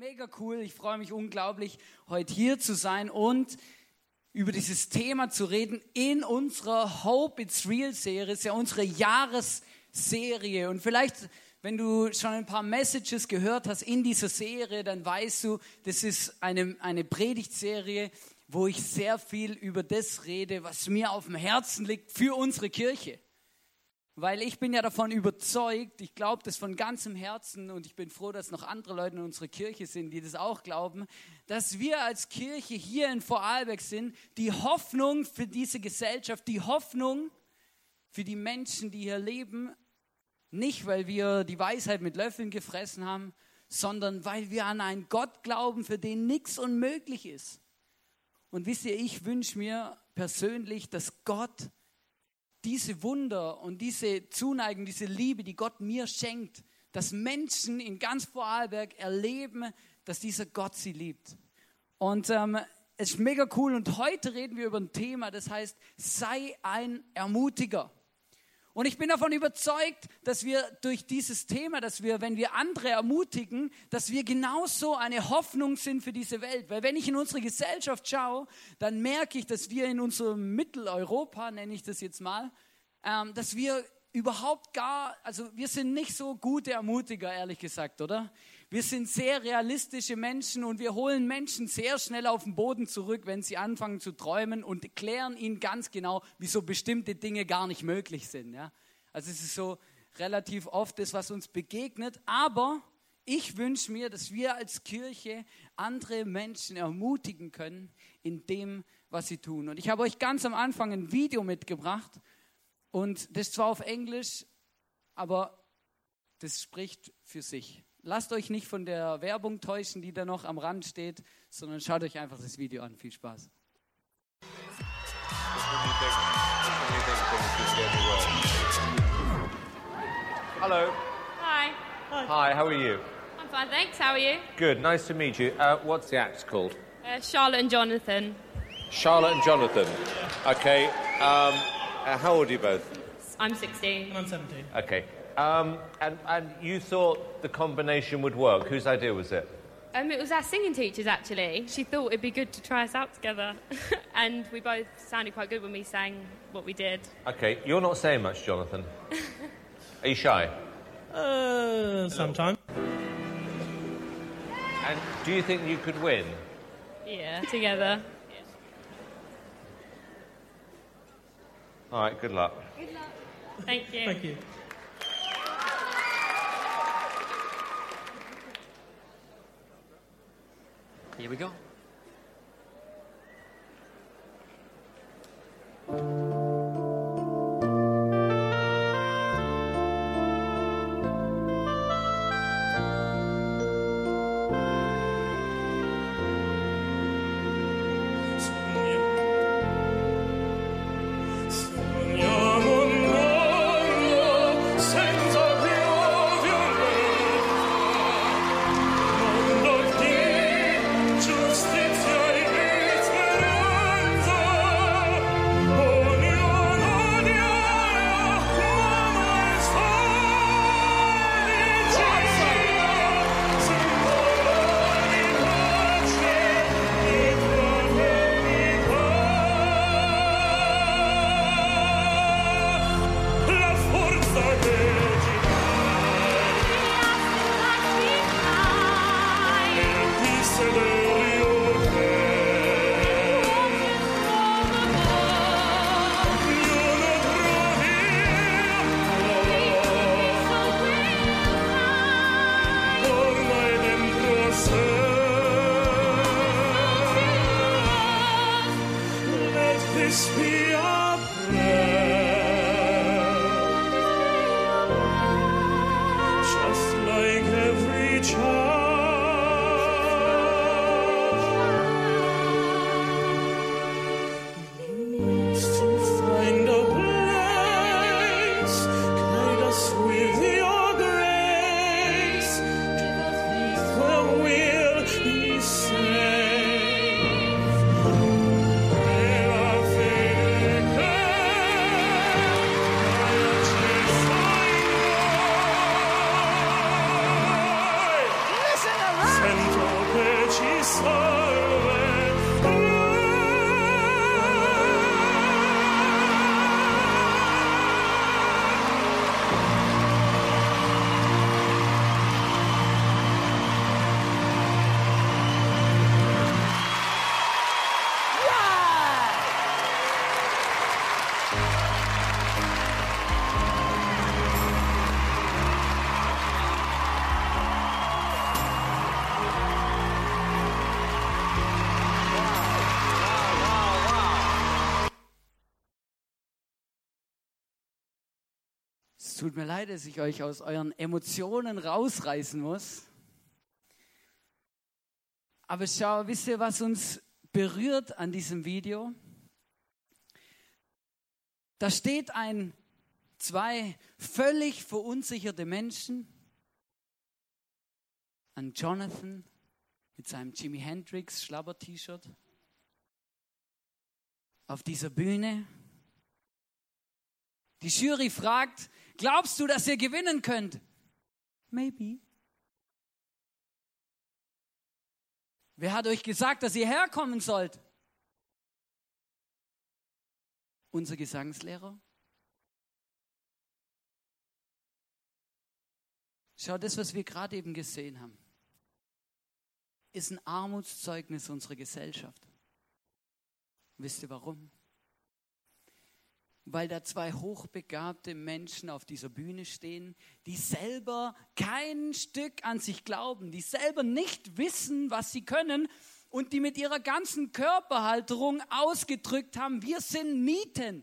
mega cool. Ich freue mich unglaublich, heute hier zu sein und über dieses Thema zu reden in unserer Hope It's Real Serie. ist ja unsere Jahresserie. Und vielleicht, wenn du schon ein paar Messages gehört hast in dieser Serie, dann weißt du, das ist eine, eine Predigtserie, wo ich sehr viel über das rede, was mir auf dem Herzen liegt für unsere Kirche. Weil ich bin ja davon überzeugt, ich glaube das von ganzem Herzen und ich bin froh, dass noch andere Leute in unserer Kirche sind, die das auch glauben, dass wir als Kirche hier in Vorarlberg sind, die Hoffnung für diese Gesellschaft, die Hoffnung für die Menschen, die hier leben, nicht weil wir die Weisheit mit Löffeln gefressen haben, sondern weil wir an einen Gott glauben, für den nichts unmöglich ist. Und wisst ihr, ich wünsche mir persönlich, dass Gott diese Wunder und diese Zuneigung, diese Liebe, die Gott mir schenkt, dass Menschen in ganz Vorarlberg erleben, dass dieser Gott sie liebt. Und ähm, es ist mega cool. Und heute reden wir über ein Thema, das heißt, sei ein Ermutiger. Und ich bin davon überzeugt, dass wir durch dieses Thema, dass wir, wenn wir andere ermutigen, dass wir genauso eine Hoffnung sind für diese Welt. Weil wenn ich in unsere Gesellschaft schaue, dann merke ich, dass wir in unserem Mitteleuropa, nenne ich das jetzt mal, ähm, dass wir überhaupt gar, also wir sind nicht so gute Ermutiger, ehrlich gesagt, oder? Wir sind sehr realistische Menschen und wir holen Menschen sehr schnell auf den Boden zurück, wenn sie anfangen zu träumen und klären ihnen ganz genau, wieso bestimmte Dinge gar nicht möglich sind. Ja? Also es ist so relativ oft das, was uns begegnet. Aber ich wünsche mir, dass wir als Kirche andere Menschen ermutigen können in dem, was sie tun. Und ich habe euch ganz am Anfang ein Video mitgebracht und das zwar auf Englisch, aber das spricht für sich. Lasst euch nicht von der Werbung täuschen, die da noch am Rand steht, sondern schaut euch einfach das Video an. Viel Spaß. Hello. Hi. Hi, how are you? I'm fine, thanks. How are you? Good, nice to meet you. Uh, what's the act called? Uh, Charlotte and Jonathan. Charlotte and Jonathan. Okay. Um, uh, how old are you both? I'm 16. I'm 17. Okay. Um, and, and you thought the combination would work. Whose idea was it? Um, it was our singing teachers actually. She thought it'd be good to try us out together, and we both sounded quite good when we sang what we did. Okay, you're not saying much, Jonathan. are you shy? Uh, sometime. And do you think you could win? Yeah, together. All right, good luck. Good luck. Thank you. Thank you. Here we go. Tut mir leid, dass ich euch aus euren Emotionen rausreißen muss. Aber schau, wisst ihr, was uns berührt an diesem Video? Da steht ein, zwei völlig verunsicherte Menschen, an Jonathan mit seinem Jimi Hendrix Schlabber-T-Shirt auf dieser Bühne. Die Jury fragt, glaubst du, dass ihr gewinnen könnt? Maybe. Wer hat euch gesagt, dass ihr herkommen sollt? Unser Gesangslehrer. Schau, das, was wir gerade eben gesehen haben, ist ein Armutszeugnis unserer Gesellschaft. Wisst ihr warum? Weil da zwei hochbegabte Menschen auf dieser Bühne stehen, die selber kein Stück an sich glauben, die selber nicht wissen, was sie können und die mit ihrer ganzen Körperhalterung ausgedrückt haben, wir sind Nieten.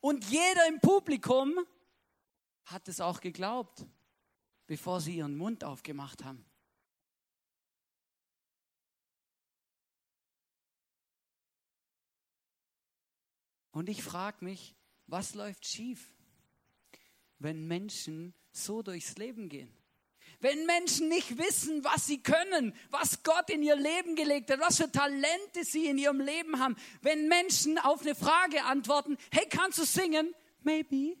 Und jeder im Publikum hat es auch geglaubt, bevor sie ihren Mund aufgemacht haben. Und ich frage mich, was läuft schief, wenn Menschen so durchs Leben gehen? Wenn Menschen nicht wissen, was sie können, was Gott in ihr Leben gelegt hat, was für Talente sie in ihrem Leben haben. Wenn Menschen auf eine Frage antworten, hey, kannst du singen? Maybe.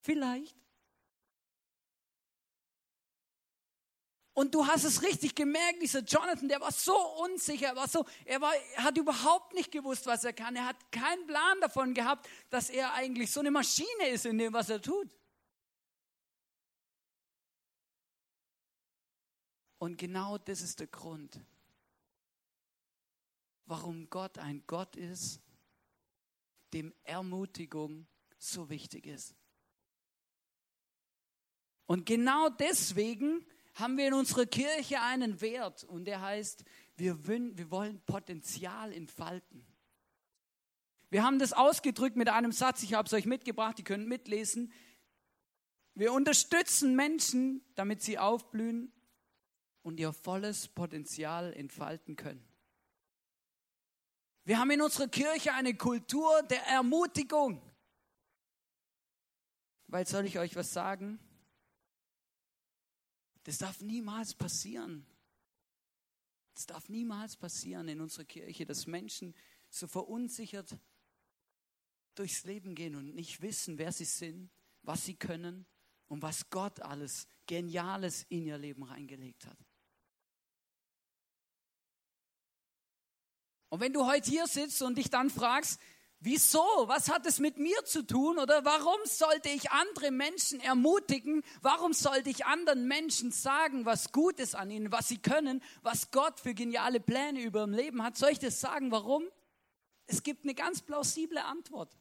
Vielleicht. Und du hast es richtig gemerkt, dieser Jonathan, der war so unsicher, er war so, er war, hat überhaupt nicht gewusst, was er kann. Er hat keinen Plan davon gehabt, dass er eigentlich so eine Maschine ist in dem, was er tut. Und genau das ist der Grund, warum Gott ein Gott ist, dem Ermutigung so wichtig ist. Und genau deswegen haben wir in unserer Kirche einen Wert und der heißt, wir, wir wollen Potenzial entfalten. Wir haben das ausgedrückt mit einem Satz, ich habe es euch mitgebracht, ihr könnt mitlesen. Wir unterstützen Menschen, damit sie aufblühen und ihr volles Potenzial entfalten können. Wir haben in unserer Kirche eine Kultur der Ermutigung. Weil soll ich euch was sagen? Das darf niemals passieren. Das darf niemals passieren in unserer Kirche, dass Menschen so verunsichert durchs Leben gehen und nicht wissen, wer sie sind, was sie können und was Gott alles Geniales in ihr Leben reingelegt hat. Und wenn du heute hier sitzt und dich dann fragst, Wieso? Was hat es mit mir zu tun? Oder warum sollte ich andere Menschen ermutigen? Warum sollte ich anderen Menschen sagen, was gut ist an ihnen, was sie können, was Gott für geniale Pläne über ihr Leben hat? Soll ich das sagen? Warum? Es gibt eine ganz plausible Antwort.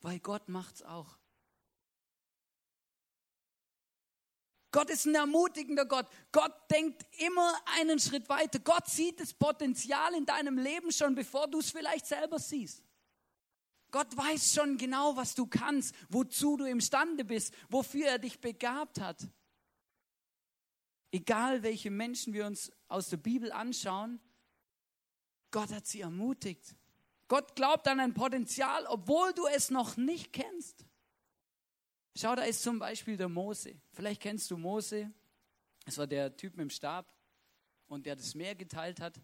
Weil Gott macht's auch. Gott ist ein ermutigender Gott. Gott denkt immer einen Schritt weiter. Gott sieht das Potenzial in deinem Leben schon, bevor du es vielleicht selber siehst. Gott weiß schon genau, was du kannst, wozu du imstande bist, wofür er dich begabt hat. Egal welche Menschen wir uns aus der Bibel anschauen, Gott hat sie ermutigt. Gott glaubt an ein Potenzial, obwohl du es noch nicht kennst. Schau, da ist zum Beispiel der Mose. Vielleicht kennst du Mose. Das war der Typ mit dem Stab und der das Meer geteilt hat.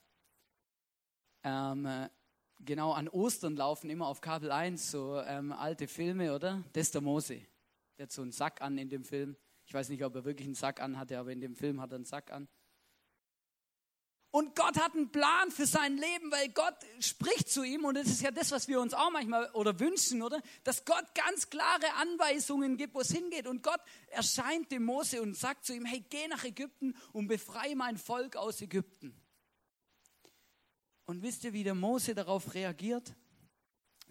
Ähm, äh, genau an Ostern laufen immer auf Kabel 1 so ähm, alte Filme, oder? Das ist der Mose. Der hat so einen Sack an in dem Film. Ich weiß nicht, ob er wirklich einen Sack an hatte, aber in dem Film hat er einen Sack an. Und Gott hat einen Plan für sein Leben, weil Gott spricht zu ihm und das ist ja das, was wir uns auch manchmal oder wünschen, oder? Dass Gott ganz klare Anweisungen gibt, wo es hingeht. Und Gott erscheint dem Mose und sagt zu ihm, hey, geh nach Ägypten und befreie mein Volk aus Ägypten. Und wisst ihr, wie der Mose darauf reagiert?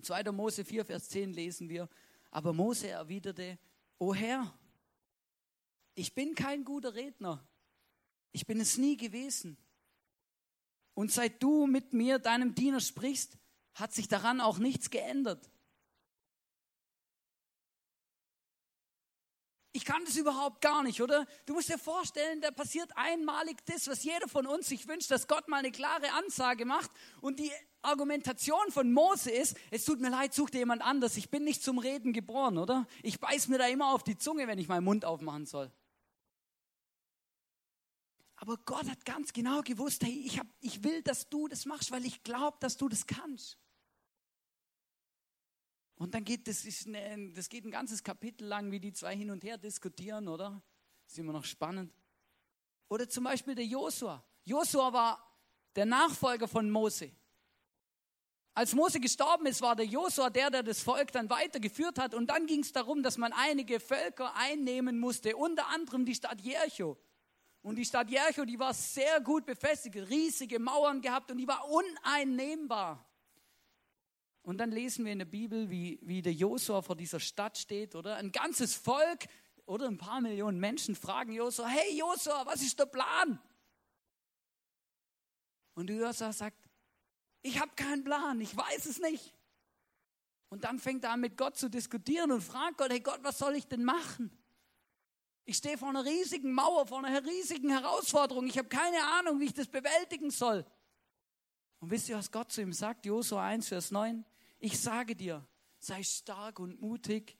2. Mose 4, Vers 10 lesen wir, aber Mose erwiderte, O Herr, ich bin kein guter Redner. Ich bin es nie gewesen. Und seit du mit mir, deinem Diener, sprichst, hat sich daran auch nichts geändert. Ich kann das überhaupt gar nicht, oder? Du musst dir vorstellen, da passiert einmalig das, was jeder von uns sich wünscht, dass Gott mal eine klare Ansage macht. Und die Argumentation von Mose ist, es tut mir leid, such dir jemand anders. Ich bin nicht zum Reden geboren, oder? Ich beiß mir da immer auf die Zunge, wenn ich meinen Mund aufmachen soll. Aber Gott hat ganz genau gewusst, hey, ich, hab, ich will, dass du das machst, weil ich glaube, dass du das kannst. Und dann geht das, ist eine, das geht ein ganzes Kapitel lang, wie die zwei hin und her diskutieren, oder? Ist immer noch spannend. Oder zum Beispiel der Josua. Josua war der Nachfolger von Mose. Als Mose gestorben ist, war der Josua der, der das Volk dann weitergeführt hat. Und dann ging es darum, dass man einige Völker einnehmen musste, unter anderem die Stadt Jericho. Und die Stadt Jericho, die war sehr gut befestigt, riesige Mauern gehabt und die war uneinnehmbar. Und dann lesen wir in der Bibel, wie, wie der Josua vor dieser Stadt steht, oder? Ein ganzes Volk oder ein paar Millionen Menschen fragen Josua, hey Josua, was ist der Plan? Und Josua sagt, ich habe keinen Plan, ich weiß es nicht. Und dann fängt er an mit Gott zu diskutieren und fragt Gott, hey Gott, was soll ich denn machen? Ich stehe vor einer riesigen Mauer, vor einer riesigen Herausforderung. Ich habe keine Ahnung, wie ich das bewältigen soll. Und wisst ihr, was Gott zu ihm sagt? Josua 1, Vers 9. Ich sage dir, sei stark und mutig.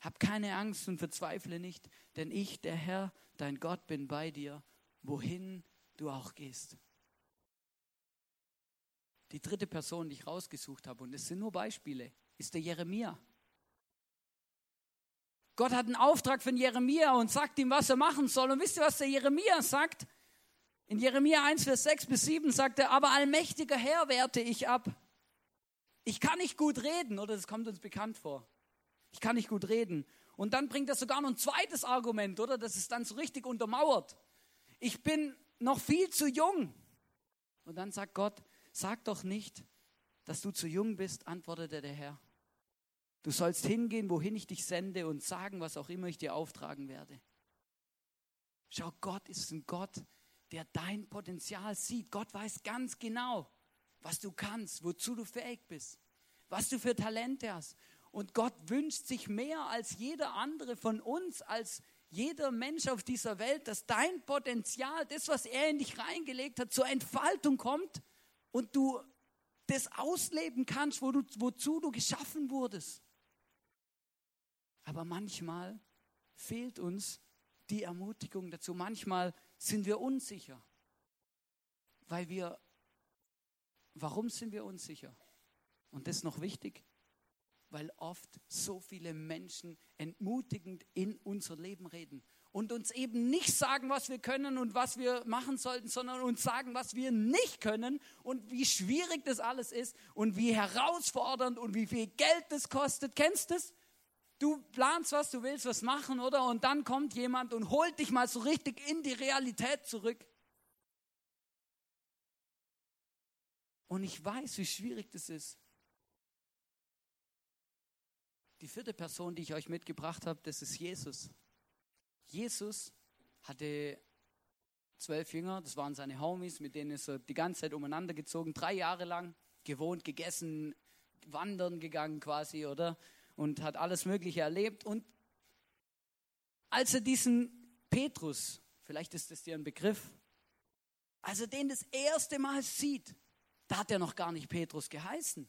Hab keine Angst und verzweifle nicht, denn ich, der Herr, dein Gott, bin bei dir, wohin du auch gehst. Die dritte Person, die ich rausgesucht habe, und es sind nur Beispiele, ist der Jeremia. Gott hat einen Auftrag von Jeremia und sagt ihm, was er machen soll. Und wisst ihr, was der Jeremia sagt? In Jeremia 1, Vers 6 bis 7 sagt er, aber allmächtiger Herr werte ich ab. Ich kann nicht gut reden, oder das kommt uns bekannt vor. Ich kann nicht gut reden. Und dann bringt er sogar noch ein zweites Argument, oder? Das ist dann so richtig untermauert. Ich bin noch viel zu jung. Und dann sagt Gott, sag doch nicht, dass du zu jung bist, antwortete der Herr. Du sollst hingehen, wohin ich dich sende und sagen, was auch immer ich dir auftragen werde. Schau, Gott ist ein Gott, der dein Potenzial sieht. Gott weiß ganz genau, was du kannst, wozu du fähig bist, was du für Talente hast. Und Gott wünscht sich mehr als jeder andere von uns, als jeder Mensch auf dieser Welt, dass dein Potenzial, das, was er in dich reingelegt hat, zur Entfaltung kommt und du das ausleben kannst, wo du, wozu du geschaffen wurdest. Aber manchmal fehlt uns die Ermutigung dazu. Manchmal sind wir unsicher, weil wir, warum sind wir unsicher? Und das ist noch wichtig, weil oft so viele Menschen entmutigend in unser Leben reden und uns eben nicht sagen, was wir können und was wir machen sollten, sondern uns sagen, was wir nicht können und wie schwierig das alles ist und wie herausfordernd und wie viel Geld das kostet. Kennst du das? Du planst was, du willst was machen, oder? Und dann kommt jemand und holt dich mal so richtig in die Realität zurück. Und ich weiß, wie schwierig das ist. Die vierte Person, die ich euch mitgebracht habe, das ist Jesus. Jesus hatte zwölf Jünger, das waren seine Homies, mit denen ist er die ganze Zeit umeinander gezogen, drei Jahre lang gewohnt, gegessen, wandern gegangen quasi, oder? Und hat alles Mögliche erlebt. Und als er diesen Petrus, vielleicht ist das dir ein Begriff, als er den das erste Mal sieht, da hat er noch gar nicht Petrus geheißen,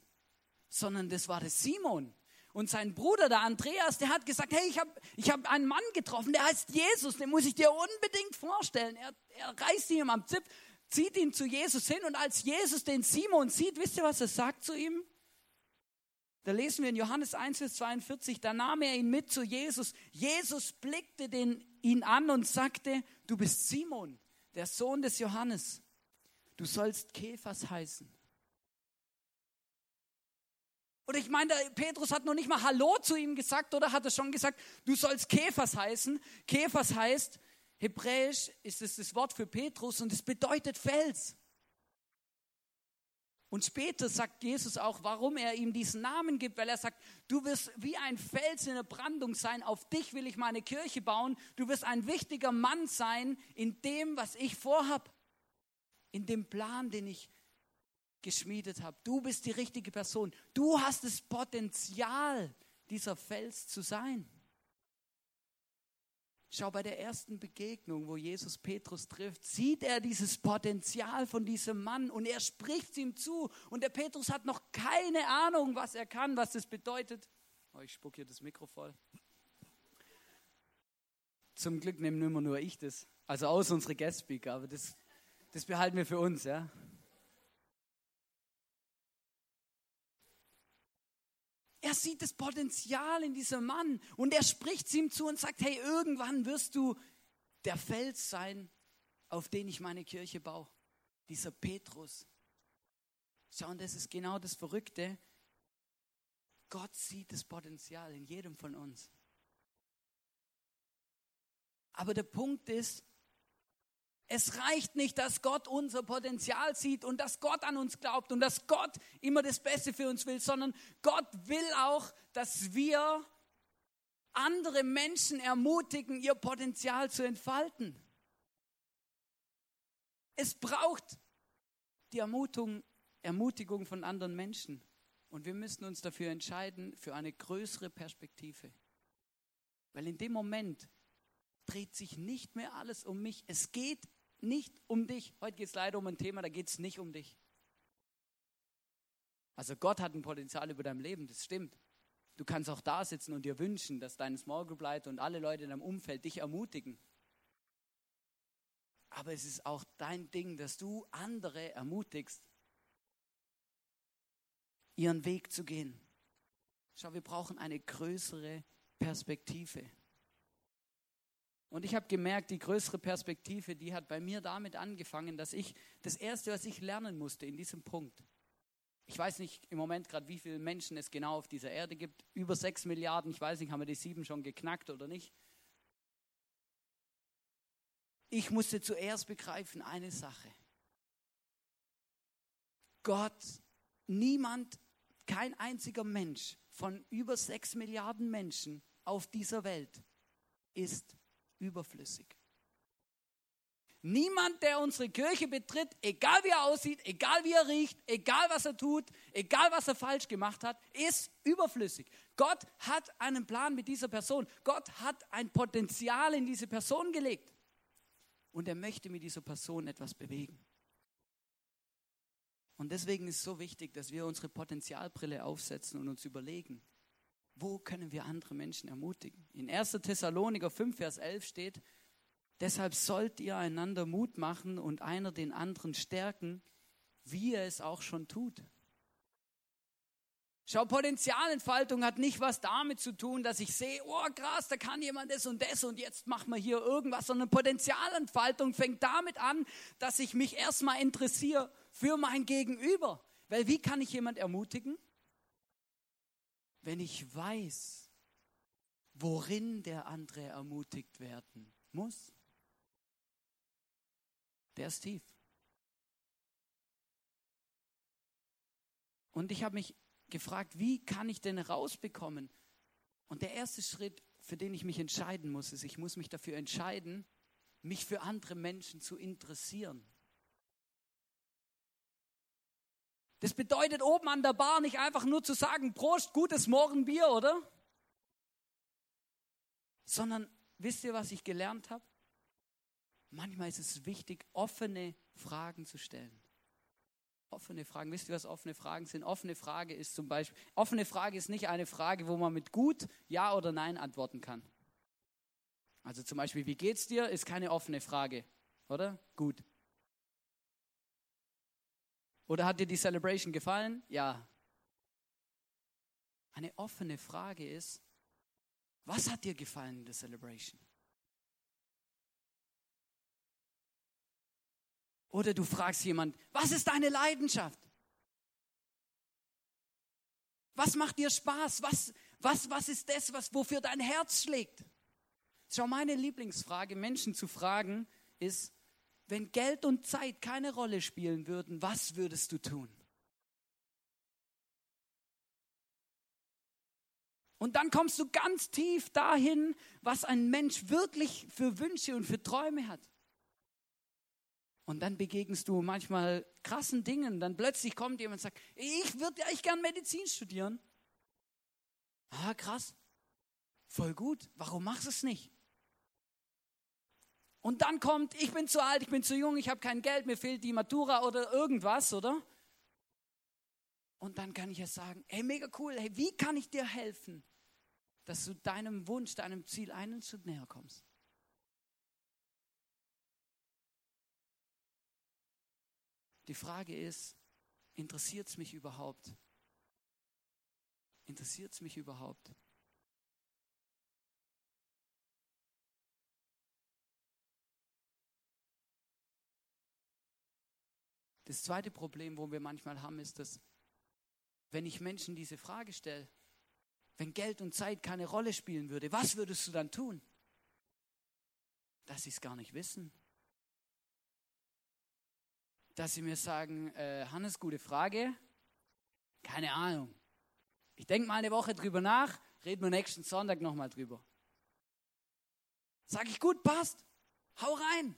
sondern das war der Simon. Und sein Bruder, der Andreas, der hat gesagt, hey, ich habe ich hab einen Mann getroffen, der heißt Jesus, den muss ich dir unbedingt vorstellen. Er, er reißt ihn am Zipf, zieht ihn zu Jesus hin und als Jesus den Simon sieht, wisst ihr, was er sagt zu ihm? Da lesen wir in Johannes 1, Vers 42, da nahm er ihn mit zu Jesus. Jesus blickte den, ihn an und sagte, du bist Simon, der Sohn des Johannes. Du sollst Käfers heißen. Oder ich meine, Petrus hat noch nicht mal Hallo zu ihm gesagt oder hat er schon gesagt, du sollst Käfers heißen. Käfers heißt, hebräisch ist es das Wort für Petrus und es bedeutet Fels. Und später sagt Jesus auch, warum er ihm diesen Namen gibt, weil er sagt, du wirst wie ein Fels in der Brandung sein, auf dich will ich meine Kirche bauen, du wirst ein wichtiger Mann sein in dem, was ich vorhab, in dem Plan, den ich geschmiedet habe. Du bist die richtige Person. Du hast das Potenzial, dieser Fels zu sein. Schau, bei der ersten Begegnung, wo Jesus Petrus trifft, sieht er dieses Potenzial von diesem Mann und er spricht ihm zu. Und der Petrus hat noch keine Ahnung, was er kann, was das bedeutet. Oh, ich spuck hier das Mikro voll. Zum Glück nehmen immer nur ich das. Also aus unsere Guest-Speaker, aber das, das behalten wir für uns, ja. Er sieht das Potenzial in diesem Mann und er spricht ihm zu und sagt, hey, irgendwann wirst du der Fels sein, auf den ich meine Kirche baue. Dieser Petrus. Schau, und das ist genau das Verrückte. Gott sieht das Potenzial in jedem von uns. Aber der Punkt ist, es reicht nicht, dass Gott unser Potenzial sieht und dass Gott an uns glaubt und dass Gott immer das Beste für uns will, sondern Gott will auch, dass wir andere Menschen ermutigen, ihr Potenzial zu entfalten. Es braucht die Ermutigung, Ermutigung von anderen Menschen. Und wir müssen uns dafür entscheiden, für eine größere Perspektive. Weil in dem Moment dreht sich nicht mehr alles um mich. Es geht nicht um dich. Heute geht es leider um ein Thema, da geht es nicht um dich. Also Gott hat ein Potenzial über dein Leben, das stimmt. Du kannst auch da sitzen und dir wünschen, dass dein Small Group Leiter und alle Leute in deinem Umfeld dich ermutigen. Aber es ist auch dein Ding, dass du andere ermutigst, ihren Weg zu gehen. Schau, wir brauchen eine größere Perspektive. Und ich habe gemerkt, die größere Perspektive, die hat bei mir damit angefangen, dass ich das Erste, was ich lernen musste in diesem Punkt, ich weiß nicht im Moment gerade, wie viele Menschen es genau auf dieser Erde gibt, über sechs Milliarden, ich weiß nicht, haben wir die sieben schon geknackt oder nicht. Ich musste zuerst begreifen, eine Sache. Gott, niemand, kein einziger Mensch von über sechs Milliarden Menschen auf dieser Welt ist überflüssig. Niemand, der unsere Kirche betritt, egal wie er aussieht, egal wie er riecht, egal was er tut, egal was er falsch gemacht hat, ist überflüssig. Gott hat einen Plan mit dieser Person. Gott hat ein Potenzial in diese Person gelegt. Und er möchte mit dieser Person etwas bewegen. Und deswegen ist es so wichtig, dass wir unsere Potenzialbrille aufsetzen und uns überlegen, wo können wir andere Menschen ermutigen? In 1. Thessaloniker 5, Vers 11 steht, deshalb sollt ihr einander Mut machen und einer den anderen stärken, wie er es auch schon tut. Schau, Potenzialentfaltung hat nicht was damit zu tun, dass ich sehe, oh krass, da kann jemand das und das und jetzt machen wir hier irgendwas, sondern Potenzialentfaltung fängt damit an, dass ich mich erstmal interessiere für mein Gegenüber. Weil wie kann ich jemand ermutigen? Wenn ich weiß, worin der andere ermutigt werden muss, der ist tief. Und ich habe mich gefragt, wie kann ich denn rausbekommen? Und der erste Schritt, für den ich mich entscheiden muss, ist, ich muss mich dafür entscheiden, mich für andere Menschen zu interessieren. Das bedeutet oben an der Bar nicht einfach nur zu sagen, Prost, gutes Morgenbier, oder? Sondern wisst ihr, was ich gelernt habe? Manchmal ist es wichtig, offene Fragen zu stellen. Offene Fragen. Wisst ihr, was offene Fragen sind? Offene Frage ist zum Beispiel, offene Frage ist nicht eine Frage, wo man mit gut Ja oder Nein antworten kann. Also zum Beispiel, wie geht's dir, ist keine offene Frage, oder? Gut. Oder hat dir die Celebration gefallen? Ja. Eine offene Frage ist, was hat dir gefallen in der Celebration? Oder du fragst jemand, was ist deine Leidenschaft? Was macht dir Spaß? Was, was, was ist das, was, wofür dein Herz schlägt? Schau, meine Lieblingsfrage, Menschen zu fragen, ist, wenn Geld und Zeit keine Rolle spielen würden, was würdest du tun? Und dann kommst du ganz tief dahin, was ein Mensch wirklich für Wünsche und für Träume hat. Und dann begegnest du manchmal krassen Dingen. Dann plötzlich kommt jemand und sagt, ich würde ja echt gern Medizin studieren. Ah, krass. Voll gut. Warum machst du es nicht? Und dann kommt, ich bin zu alt, ich bin zu jung, ich habe kein Geld, mir fehlt die Matura oder irgendwas, oder? Und dann kann ich ja sagen, hey, mega cool, hey, wie kann ich dir helfen, dass du deinem Wunsch, deinem Ziel einen Schritt näher kommst? Die Frage ist, interessiert es mich überhaupt? Interessiert es mich überhaupt? Das zweite Problem, wo wir manchmal haben, ist, dass wenn ich Menschen diese Frage stelle, wenn Geld und Zeit keine Rolle spielen würde, was würdest du dann tun? Dass sie es gar nicht wissen. Dass sie mir sagen, äh, Hannes, gute Frage. Keine Ahnung. Ich denke mal eine Woche drüber nach, reden wir nächsten Sonntag nochmal drüber. Sag ich, gut, passt. Hau rein.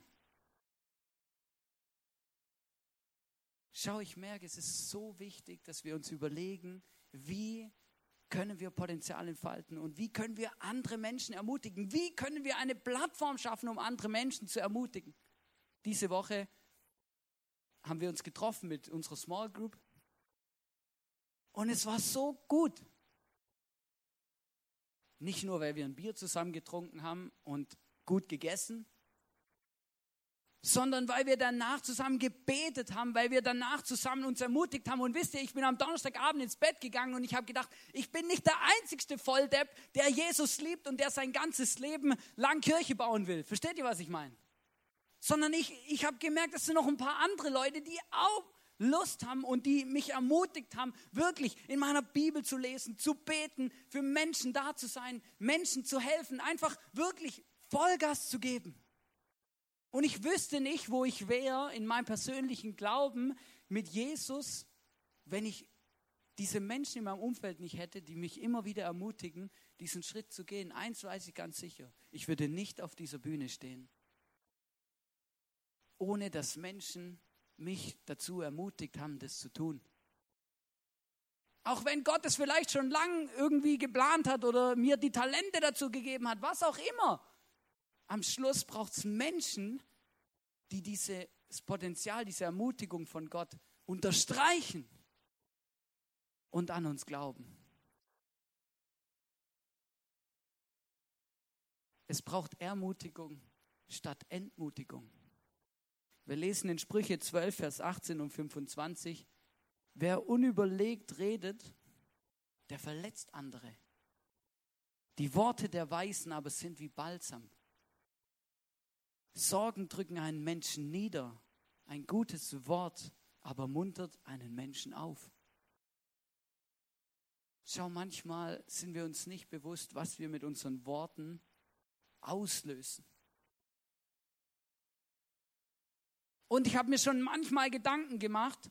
Schau, ich merke, es ist so wichtig, dass wir uns überlegen, wie können wir Potenzial entfalten und wie können wir andere Menschen ermutigen? Wie können wir eine Plattform schaffen, um andere Menschen zu ermutigen? Diese Woche haben wir uns getroffen mit unserer Small Group und es war so gut. Nicht nur, weil wir ein Bier zusammen getrunken haben und gut gegessen, sondern weil wir danach zusammen gebetet haben, weil wir danach zusammen uns ermutigt haben. Und wisst ihr, ich bin am Donnerstagabend ins Bett gegangen und ich habe gedacht, ich bin nicht der einzigste Volldepp, der Jesus liebt und der sein ganzes Leben lang Kirche bauen will. Versteht ihr, was ich meine? Sondern ich, ich habe gemerkt, es sind noch ein paar andere Leute, die auch Lust haben und die mich ermutigt haben, wirklich in meiner Bibel zu lesen, zu beten, für Menschen da zu sein, Menschen zu helfen, einfach wirklich Vollgas zu geben. Und ich wüsste nicht, wo ich wäre in meinem persönlichen Glauben mit Jesus, wenn ich diese Menschen in meinem Umfeld nicht hätte, die mich immer wieder ermutigen, diesen Schritt zu gehen. Eins weiß ich ganz sicher, ich würde nicht auf dieser Bühne stehen, ohne dass Menschen mich dazu ermutigt haben, das zu tun. Auch wenn Gott es vielleicht schon lang irgendwie geplant hat oder mir die Talente dazu gegeben hat, was auch immer. Am Schluss braucht es Menschen, die dieses Potenzial, diese Ermutigung von Gott unterstreichen und an uns glauben. Es braucht Ermutigung statt Entmutigung. Wir lesen in Sprüche 12, Vers 18 und 25, wer unüberlegt redet, der verletzt andere. Die Worte der Weisen aber sind wie Balsam Sorgen drücken einen Menschen nieder. Ein gutes Wort aber muntert einen Menschen auf. Schau, manchmal sind wir uns nicht bewusst, was wir mit unseren Worten auslösen. Und ich habe mir schon manchmal Gedanken gemacht,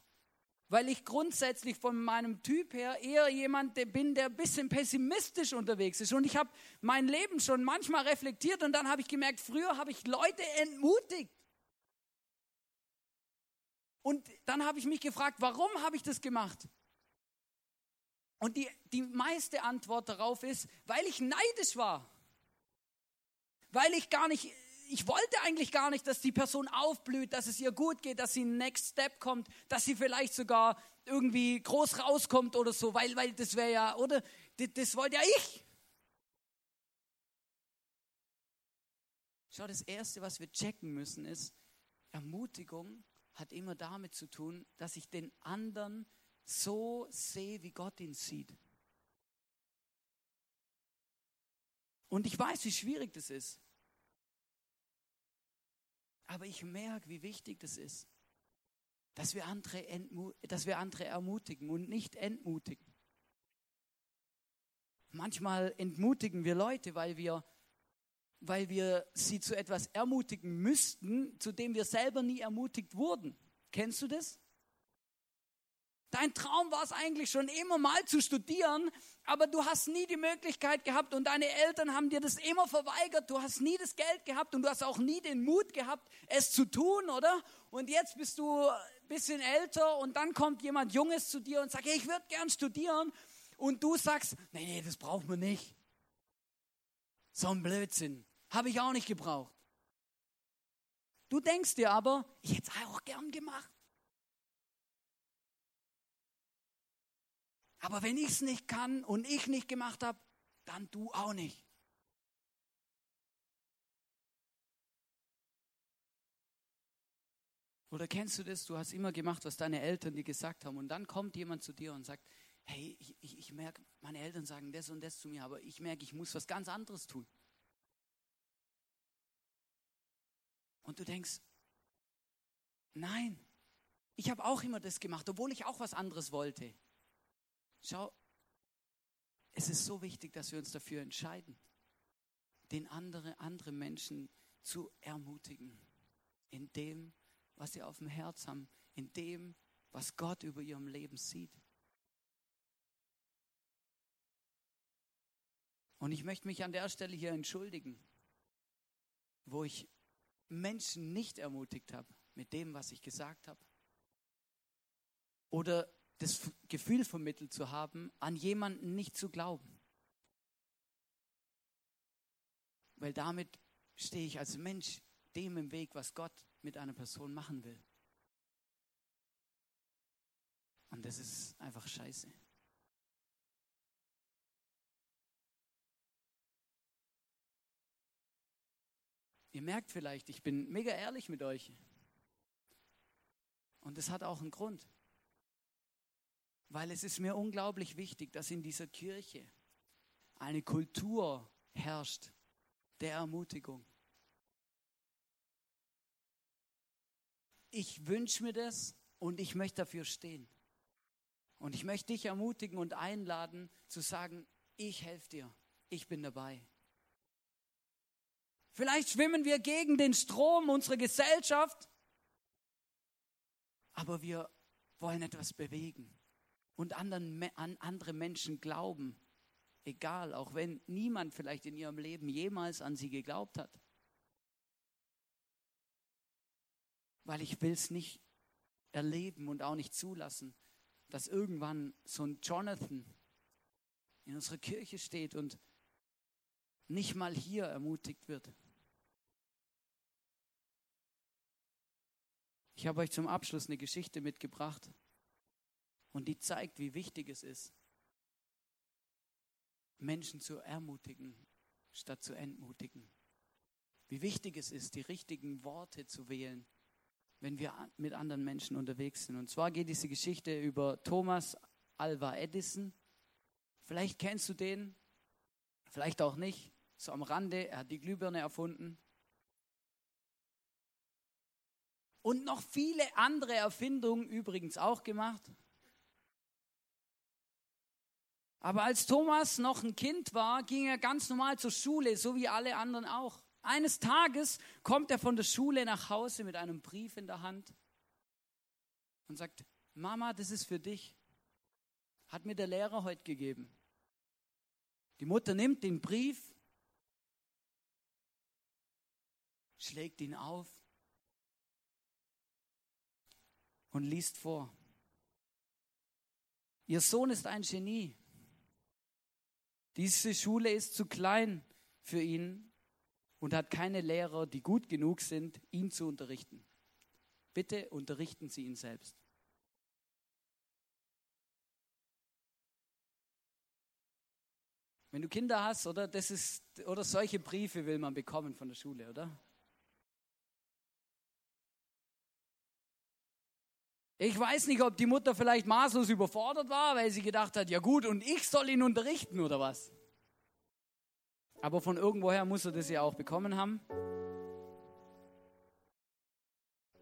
weil ich grundsätzlich von meinem Typ her eher jemand bin, der ein bisschen pessimistisch unterwegs ist. Und ich habe mein Leben schon manchmal reflektiert und dann habe ich gemerkt, früher habe ich Leute entmutigt. Und dann habe ich mich gefragt, warum habe ich das gemacht? Und die, die meiste Antwort darauf ist, weil ich neidisch war. Weil ich gar nicht ich wollte eigentlich gar nicht, dass die Person aufblüht, dass es ihr gut geht, dass sie einen Next Step kommt, dass sie vielleicht sogar irgendwie groß rauskommt oder so, weil, weil das wäre ja, oder? Das, das wollte ja ich. Schau, das Erste, was wir checken müssen, ist, Ermutigung hat immer damit zu tun, dass ich den anderen so sehe, wie Gott ihn sieht. Und ich weiß, wie schwierig das ist. Aber ich merke, wie wichtig das ist, dass wir andere, dass wir andere ermutigen und nicht entmutigen. Manchmal entmutigen wir Leute, weil wir, weil wir sie zu etwas ermutigen müssten, zu dem wir selber nie ermutigt wurden. Kennst du das? Dein Traum war es eigentlich schon immer mal zu studieren, aber du hast nie die Möglichkeit gehabt und deine Eltern haben dir das immer verweigert. Du hast nie das Geld gehabt und du hast auch nie den Mut gehabt, es zu tun, oder? Und jetzt bist du ein bisschen älter und dann kommt jemand Junges zu dir und sagt, ich würde gern studieren. Und du sagst, nee, nee, das braucht man nicht. So ein Blödsinn. Habe ich auch nicht gebraucht. Du denkst dir aber, ich hätte es auch gern gemacht. Aber wenn ich es nicht kann und ich nicht gemacht habe, dann du auch nicht. Oder kennst du das? Du hast immer gemacht, was deine Eltern dir gesagt haben. Und dann kommt jemand zu dir und sagt, hey, ich, ich, ich merke, meine Eltern sagen das und das zu mir, aber ich merke, ich muss was ganz anderes tun. Und du denkst, nein, ich habe auch immer das gemacht, obwohl ich auch was anderes wollte. Schau, es ist so wichtig, dass wir uns dafür entscheiden, den andere, andere Menschen zu ermutigen, in dem, was sie auf dem Herz haben, in dem, was Gott über ihrem Leben sieht. Und ich möchte mich an der Stelle hier entschuldigen, wo ich Menschen nicht ermutigt habe mit dem, was ich gesagt habe. Oder das Gefühl vermittelt zu haben, an jemanden nicht zu glauben. Weil damit stehe ich als Mensch dem im Weg, was Gott mit einer Person machen will. Und das ist einfach scheiße. Ihr merkt vielleicht, ich bin mega ehrlich mit euch. Und das hat auch einen Grund. Weil es ist mir unglaublich wichtig, dass in dieser Kirche eine Kultur herrscht der Ermutigung. Ich wünsche mir das und ich möchte dafür stehen. Und ich möchte dich ermutigen und einladen zu sagen, ich helfe dir, ich bin dabei. Vielleicht schwimmen wir gegen den Strom unserer Gesellschaft, aber wir wollen etwas bewegen und anderen, an andere Menschen glauben, egal, auch wenn niemand vielleicht in ihrem Leben jemals an sie geglaubt hat. Weil ich will es nicht erleben und auch nicht zulassen, dass irgendwann so ein Jonathan in unserer Kirche steht und nicht mal hier ermutigt wird. Ich habe euch zum Abschluss eine Geschichte mitgebracht und die zeigt, wie wichtig es ist, Menschen zu ermutigen, statt zu entmutigen. Wie wichtig es ist, die richtigen Worte zu wählen, wenn wir mit anderen Menschen unterwegs sind. Und zwar geht diese Geschichte über Thomas Alva Edison. Vielleicht kennst du den, vielleicht auch nicht. So am Rande, er hat die Glühbirne erfunden. Und noch viele andere Erfindungen übrigens auch gemacht. Aber als Thomas noch ein Kind war, ging er ganz normal zur Schule, so wie alle anderen auch. Eines Tages kommt er von der Schule nach Hause mit einem Brief in der Hand und sagt, Mama, das ist für dich. Hat mir der Lehrer heute gegeben. Die Mutter nimmt den Brief, schlägt ihn auf und liest vor. Ihr Sohn ist ein Genie. Diese Schule ist zu klein für ihn und hat keine Lehrer, die gut genug sind, ihn zu unterrichten. Bitte unterrichten Sie ihn selbst. Wenn du Kinder hast, oder das ist oder solche Briefe will man bekommen von der Schule, oder? Ich weiß nicht, ob die Mutter vielleicht maßlos überfordert war, weil sie gedacht hat, ja gut, und ich soll ihn unterrichten oder was? Aber von irgendwoher muss er das ja auch bekommen haben.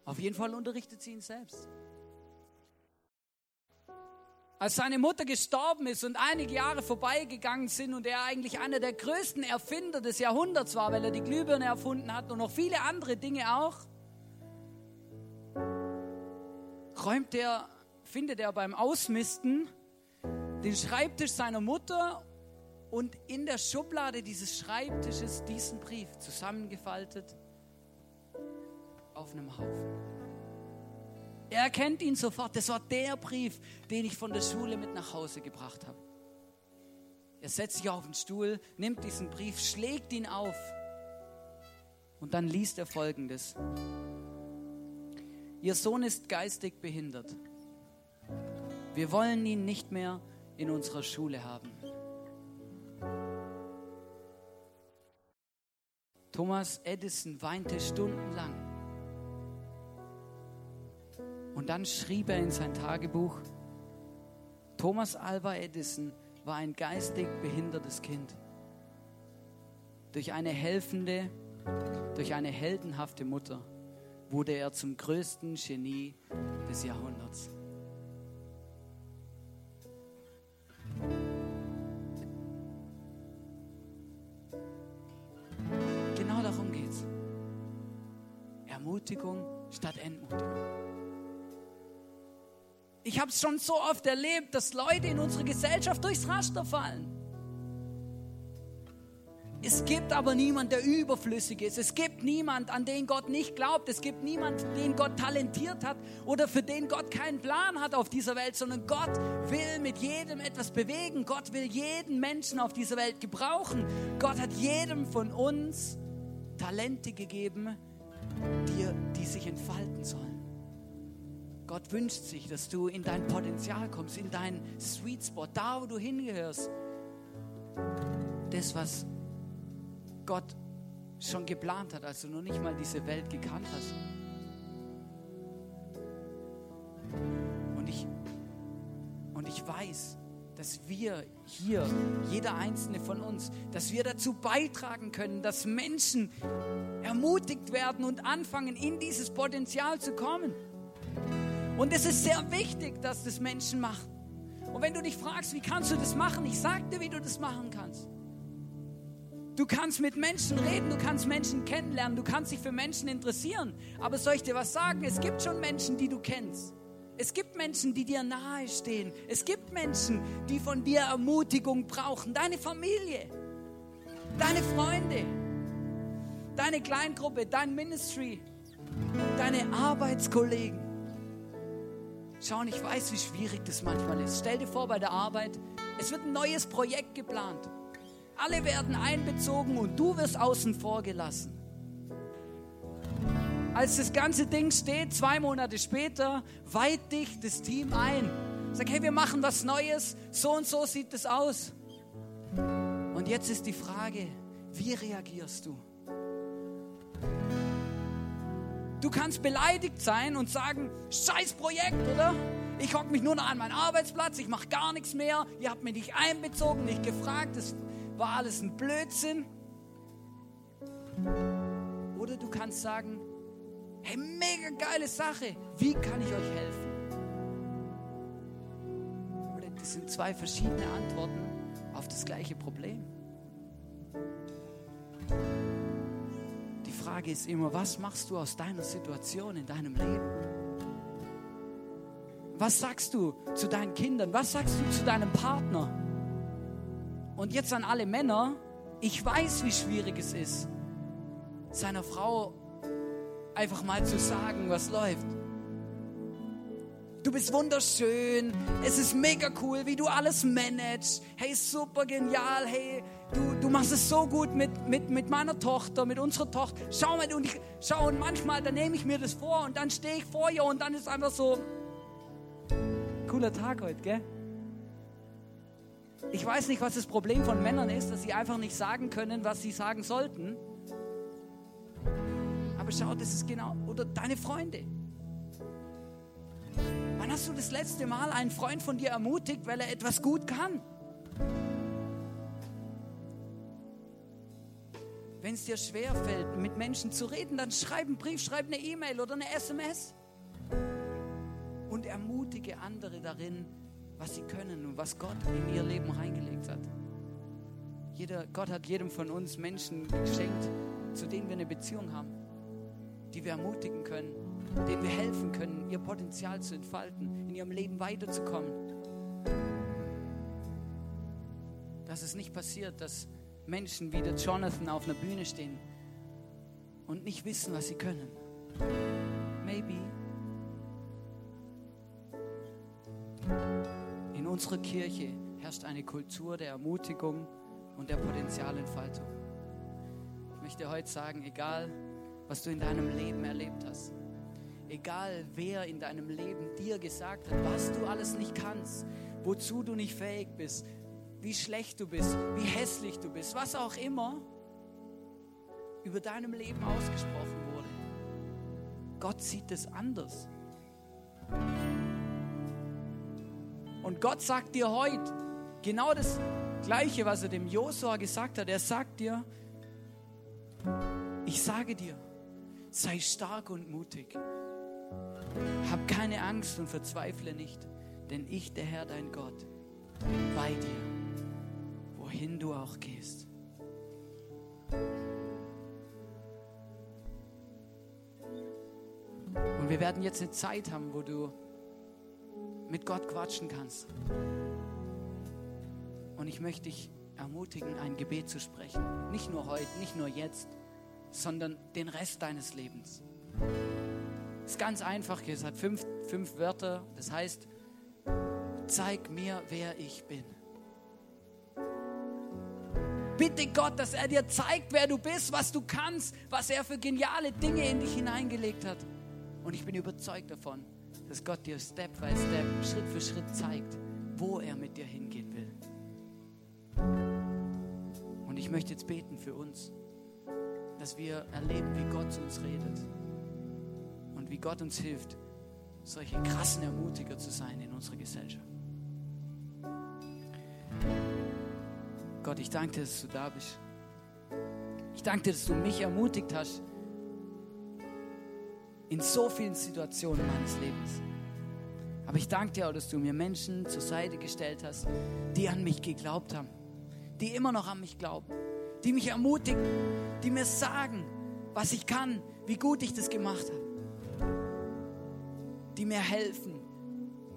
Auf jeden Fall unterrichtet sie ihn selbst. Als seine Mutter gestorben ist und einige Jahre vorbeigegangen sind und er eigentlich einer der größten Erfinder des Jahrhunderts war, weil er die Glühbirne erfunden hat und noch viele andere Dinge auch, räumt er, findet er beim Ausmisten den Schreibtisch seiner Mutter und in der Schublade dieses Schreibtisches diesen Brief zusammengefaltet auf einem Haufen. Er erkennt ihn sofort. Das war der Brief, den ich von der Schule mit nach Hause gebracht habe. Er setzt sich auf den Stuhl, nimmt diesen Brief, schlägt ihn auf und dann liest er folgendes. Ihr Sohn ist geistig behindert. Wir wollen ihn nicht mehr in unserer Schule haben. Thomas Edison weinte stundenlang. Und dann schrieb er in sein Tagebuch, Thomas Alva Edison war ein geistig behindertes Kind. Durch eine helfende, durch eine heldenhafte Mutter wurde er zum größten Genie des Jahrhunderts. Genau darum geht's. Ermutigung statt Entmutigung. Ich habe es schon so oft erlebt, dass Leute in unserer Gesellschaft durchs Raster fallen. Es gibt aber niemand, der überflüssig ist. Es gibt niemand, an den Gott nicht glaubt. Es gibt niemand, den Gott talentiert hat oder für den Gott keinen Plan hat auf dieser Welt, sondern Gott will mit jedem etwas bewegen. Gott will jeden Menschen auf dieser Welt gebrauchen. Gott hat jedem von uns Talente gegeben, die, die sich entfalten sollen. Gott wünscht sich, dass du in dein Potenzial kommst, in deinen Sweet Spot, da wo du hingehörst. Das, was Gott schon geplant hat, als du noch nicht mal diese Welt gekannt hast. Und ich, und ich weiß, dass wir hier, jeder einzelne von uns, dass wir dazu beitragen können, dass Menschen ermutigt werden und anfangen, in dieses Potenzial zu kommen. Und es ist sehr wichtig, dass das Menschen machen. Und wenn du dich fragst, wie kannst du das machen, ich sag dir, wie du das machen kannst. Du kannst mit Menschen reden, du kannst Menschen kennenlernen, du kannst dich für Menschen interessieren. Aber soll ich dir was sagen? Es gibt schon Menschen, die du kennst. Es gibt Menschen, die dir nahe stehen. Es gibt Menschen, die von dir Ermutigung brauchen. Deine Familie, deine Freunde, deine Kleingruppe, dein Ministry, deine Arbeitskollegen. Schau, ich weiß, wie schwierig das manchmal ist. Stell dir vor, bei der Arbeit, es wird ein neues Projekt geplant. Alle werden einbezogen und du wirst außen vor gelassen. Als das ganze Ding steht, zwei Monate später, weiht dich das Team ein. Sag, hey, wir machen was Neues, so und so sieht es aus. Und jetzt ist die Frage, wie reagierst du? Du kannst beleidigt sein und sagen, scheiß Projekt, oder? Ich hocke mich nur noch an meinen Arbeitsplatz, ich mache gar nichts mehr, ihr habt mich nicht einbezogen, nicht gefragt, das war alles ein Blödsinn. Oder du kannst sagen, hey, mega geile Sache, wie kann ich euch helfen? Oder das sind zwei verschiedene Antworten auf das gleiche Problem. Die Frage ist immer, was machst du aus deiner Situation in deinem Leben? Was sagst du zu deinen Kindern? Was sagst du zu deinem Partner? Und jetzt an alle Männer, ich weiß, wie schwierig es ist, seiner Frau einfach mal zu sagen, was läuft. Du bist wunderschön, es ist mega cool, wie du alles managst. Hey, super genial, hey, du, du machst es so gut mit, mit, mit meiner Tochter, mit unserer Tochter. Schau mal, und ich, schau, und manchmal, dann nehme ich mir das vor und dann stehe ich vor ihr und dann ist einfach so, cooler Tag heute, gell? Ich weiß nicht, was das Problem von Männern ist, dass sie einfach nicht sagen können, was sie sagen sollten. Aber schau, das ist genau, oder deine Freunde. Wann hast du das letzte Mal einen Freund von dir ermutigt, weil er etwas gut kann? Wenn es dir schwerfällt, mit Menschen zu reden, dann schreib einen Brief, schreib eine E-Mail oder eine SMS und ermutige andere darin, was sie können und was Gott in ihr Leben reingelegt hat. Jeder, Gott hat jedem von uns Menschen geschenkt, zu denen wir eine Beziehung haben, die wir ermutigen können, denen wir helfen können, ihr Potenzial zu entfalten, in ihrem Leben weiterzukommen. Dass es nicht passiert, dass Menschen wie der Jonathan auf einer Bühne stehen und nicht wissen, was sie können. Maybe. Unserer Kirche herrscht eine Kultur der Ermutigung und der Potenzialentfaltung. Ich möchte heute sagen, egal was du in deinem Leben erlebt hast, Egal wer in deinem Leben dir gesagt hat, was du alles nicht kannst, wozu du nicht fähig bist, wie schlecht du bist, wie hässlich du bist, was auch immer über deinem Leben ausgesprochen wurde. Gott sieht es anders. Und Gott sagt dir heute genau das Gleiche, was er dem Josua gesagt hat. Er sagt dir, ich sage dir, sei stark und mutig. Hab keine Angst und verzweifle nicht, denn ich, der Herr, dein Gott, bin bei dir, wohin du auch gehst. Und wir werden jetzt eine Zeit haben, wo du mit Gott quatschen kannst. Und ich möchte dich ermutigen, ein Gebet zu sprechen. Nicht nur heute, nicht nur jetzt, sondern den Rest deines Lebens. Es ist ganz einfach, es hat fünf, fünf Wörter. Das heißt, zeig mir, wer ich bin. Bitte Gott, dass er dir zeigt, wer du bist, was du kannst, was er für geniale Dinge in dich hineingelegt hat. Und ich bin überzeugt davon, dass Gott dir Step by Step, Schritt für Schritt zeigt, wo er mit dir hingehen will. Und ich möchte jetzt beten für uns, dass wir erleben, wie Gott zu uns redet und wie Gott uns hilft, solche krassen Ermutiger zu sein in unserer Gesellschaft. Gott, ich danke dir, dass du da bist. Ich danke dir, dass du mich ermutigt hast in so vielen Situationen meines Lebens. Aber ich danke dir auch, dass du mir Menschen zur Seite gestellt hast, die an mich geglaubt haben, die immer noch an mich glauben, die mich ermutigen, die mir sagen, was ich kann, wie gut ich das gemacht habe, die mir helfen,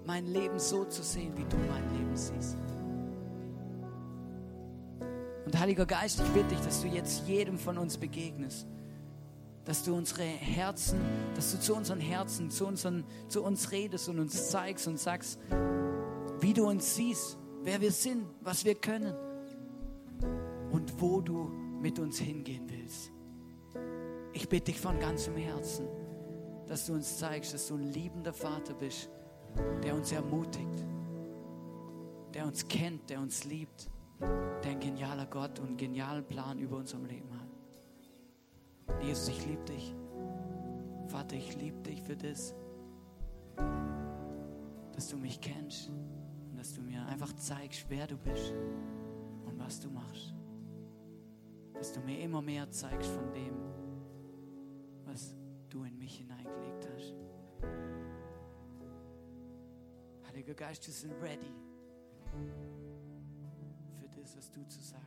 mein Leben so zu sehen, wie du mein Leben siehst. Und Heiliger Geist, ich bitte dich, dass du jetzt jedem von uns begegnest. Dass du unsere Herzen, dass du zu unseren Herzen, zu, unseren, zu uns redest und uns zeigst und sagst, wie du uns siehst, wer wir sind, was wir können und wo du mit uns hingehen willst. Ich bitte dich von ganzem Herzen, dass du uns zeigst, dass du ein liebender Vater bist, der uns ermutigt, der uns kennt, der uns liebt der ein genialer Gott und einen genialen Plan über unserem Leben hat. Jesus, ich liebe dich. Vater, ich liebe dich für das, dass du mich kennst und dass du mir einfach zeigst, wer du bist und was du machst. Dass du mir immer mehr zeigst von dem, was du in mich hineingelegt hast. Heiliger Geist, wir sind ready für das, was du zu sagen